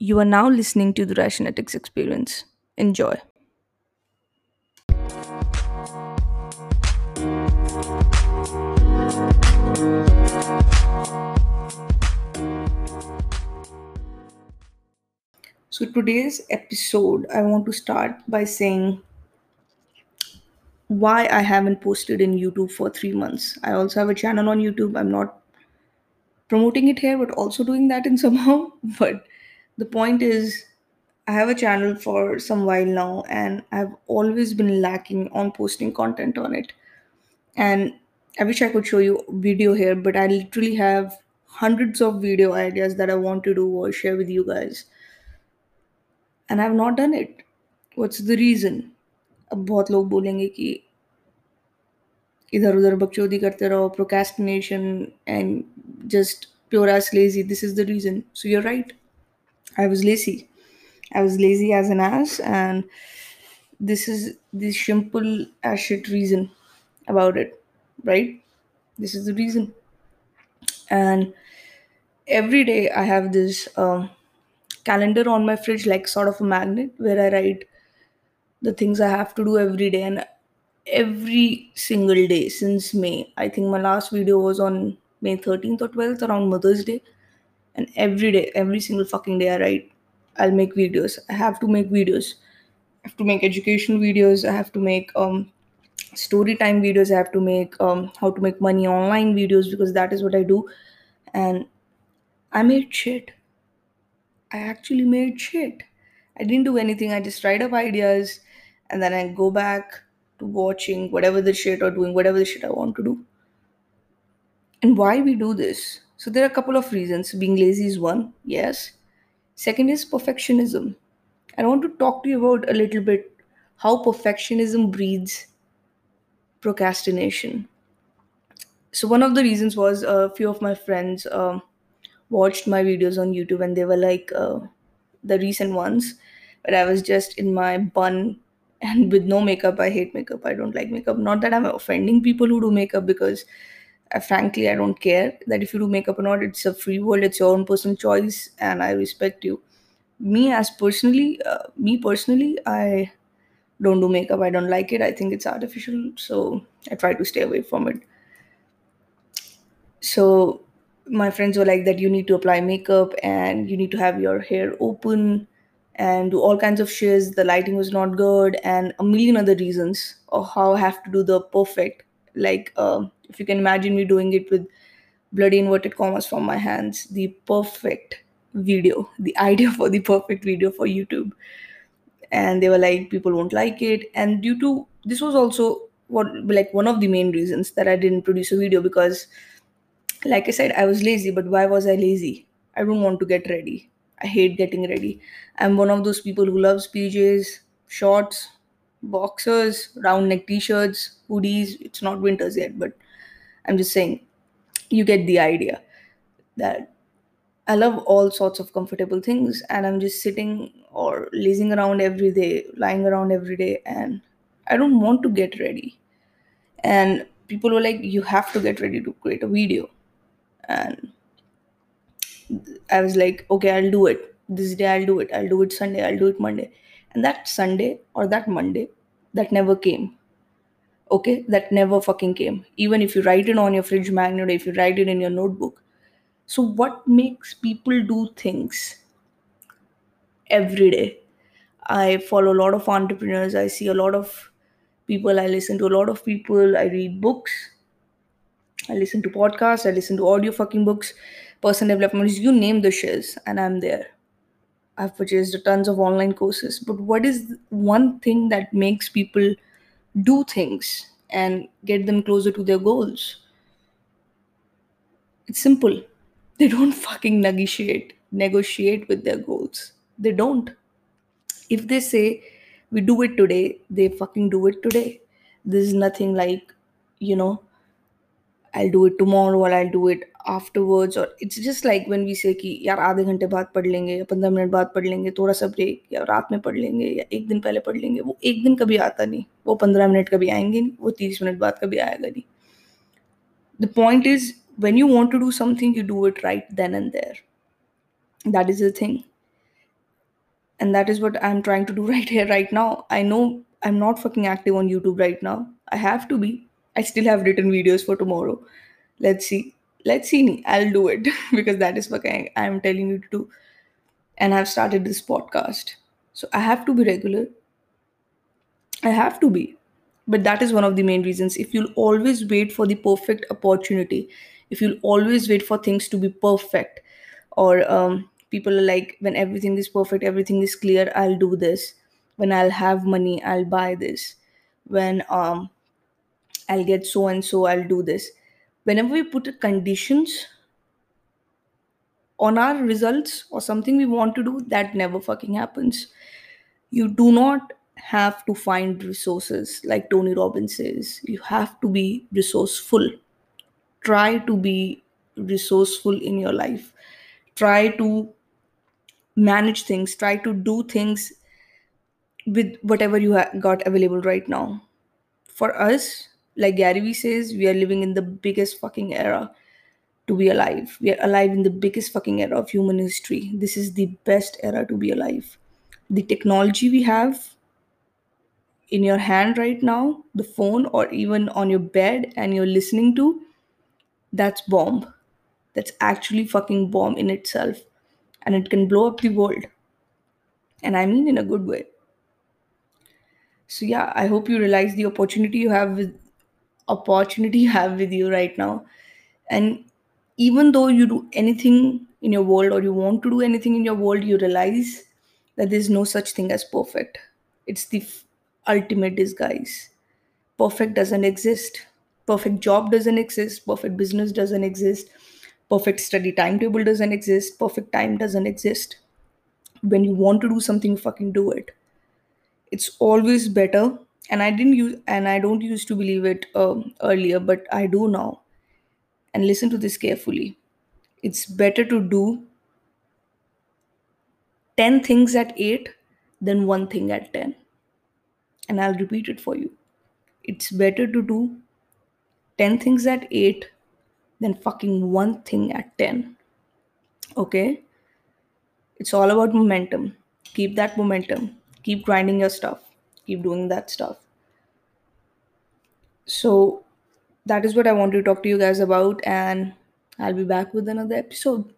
You are now listening to the Rationetics Experience. Enjoy. So, today's episode, I want to start by saying why I haven't posted in YouTube for three months. I also have a channel on YouTube. I'm not promoting it here, but also doing that in somehow. But the point is, I have a channel for some while now, and I've always been lacking on posting content on it. And I wish I could show you video here, but I literally have hundreds of video ideas that I want to do or share with you guys, and I've not done it. What's the reason? अब बहुत लोग बोलेंगे कि इधर उधर बकचोदी करते रहो procrastination and just pure ass lazy this is the reason so you're right i was lazy i was lazy as an ass and this is the simple as shit reason about it right this is the reason and every day i have this um, calendar on my fridge like sort of a magnet where i write the things I have to do every day. And every single day since May, I think my last video was on May 13th or 12th around Mother's Day. And every day, every single fucking day, I write, I'll make videos. I have to make videos. I have to make education videos. I have to make um, story time videos. I have to make um, how to make money online videos because that is what I do. And I made shit. I actually made shit. I didn't do anything. I just write up ideas and then I go back to watching whatever the shit or doing whatever the shit I want to do. And why we do this? So there are a couple of reasons. Being lazy is one, yes. Second is perfectionism. I want to talk to you about a little bit how perfectionism breeds procrastination. So one of the reasons was a few of my friends um, watched my videos on YouTube and they were like uh, the recent ones, but I was just in my bun and with no makeup. I hate makeup. I don't like makeup. Not that I'm offending people who do makeup because uh, frankly, I don't care that if you do makeup or not. It's a free world. It's your own personal choice, and I respect you. Me as personally, uh, me personally, I don't do makeup. I don't like it. I think it's artificial, so I try to stay away from it. So my friends were like that you need to apply makeup and you need to have your hair open and do all kinds of shits. The lighting was not good and a million other reasons of how I have to do the perfect. Like um if you can imagine me doing it with bloody inverted commas from my hands, the perfect video, the idea for the perfect video for YouTube. And they were like people won't like it. And due to this was also what like one of the main reasons that i didn't produce a video because like i said i was lazy but why was i lazy? I don't want to get ready. I hate getting ready. I'm one of those people who loves pjs shorts boxers round neck t-shirts hoodies. It's not winters yet but i'm just saying you get the idea that I love all sorts of comfortable things, and I'm just sitting or lazing around every day, lying around every day, and I don't want to get ready. And people were like, You have to get ready to create a video. And I was like, Okay, I'll do it. This day I'll do it. I'll do it Sunday. I'll do it Monday. And that Sunday or that Monday, that never came. Okay, that never fucking came. Even if you write it on your fridge magnet, if you write it in your notebook. So, what makes people do things every day? I follow a lot of entrepreneurs. I see a lot of people. I listen to a lot of people. I read books. I listen to podcasts. I listen to audio fucking books, personal development. You name the shiz, and I'm there. I've purchased tons of online courses. But what is one thing that makes people do things and get them closer to their goals? It's simple. They don't fucking negotiate, negotiate with their goals. They don't. If they say we do it today, they fucking do it today. There's nothing like, you know, I'll do it tomorrow or I'll do it afterwards or it's just like when we say कि यार आधे घंटे बाद पढ़ लेंगे या पंद्रह minute बाद पढ़ लेंगे थोड़ा सा ब्रेक या रात में पढ़ लेंगे या एक दिन पहले पढ़ लेंगे वो एक दिन कभी आता नहीं वो पंद्रह मिनट कभी आएंगे नहीं वो तीस मिनट बाद कभी आएगा नहीं the point is when you want to do something you do it right then and there that is the thing and that is what i'm trying to do right here right now i know i'm not fucking active on youtube right now i have to be i still have written videos for tomorrow. Let's see. Let's see Me. i'll do it because that is what I, i'm telling you to do. And i've started this podcast. So i have to be regular. I have to be. But that is one of the main reasons. If you'll always wait for the perfect opportunity if you'll always wait for things to be perfect or um, people are like when everything is perfect everything is clear i'll do this. When i'll have money i'll buy this. When um, i'll get so and so i'll do this. Whenever we put conditions on our results or something we want to do that never fucking happens. You do not have to find resources like tony robbins says. You have to be resourceful. Try to be resourceful in your life. Try to manage things. Try to do things with whatever you ha- got available right now. For us like gary vee says we are living in the biggest fucking era to be alive. We are alive in the biggest fucking era of human history. This is the best era to be alive. The technology we have in your hand right now the phone or even on your bed and you're listening to that's bomb. That's actually fucking bomb in itself. And it can blow up the world. And i mean in a good way. So yeah i hope you realize the opportunity you have with opportunity you have with you right now. And even though you do anything in your world or you want to do anything in your world you realize that there's no such thing as perfect. It's the f- ultimate disguise. Perfect doesn't exist. Perfect job doesn't exist. Perfect business doesn't exist. Perfect study timetable doesn't exist. Perfect time doesn't exist. When you want to do something fucking do it. It's always better and i didn't use and i don't used to believe it um, earlier but i do now. And listen to this carefully. It's better to do 10 things at 8 than one thing at 10 and i'll repeat it for you. It's better to do 10 things at 8 than fucking one thing at 10 okay? It's all about momentum. Keep that momentum. Keep grinding your stuff keep doing that stuff. So that is what i want to talk to you guys about and i'll be back with another episode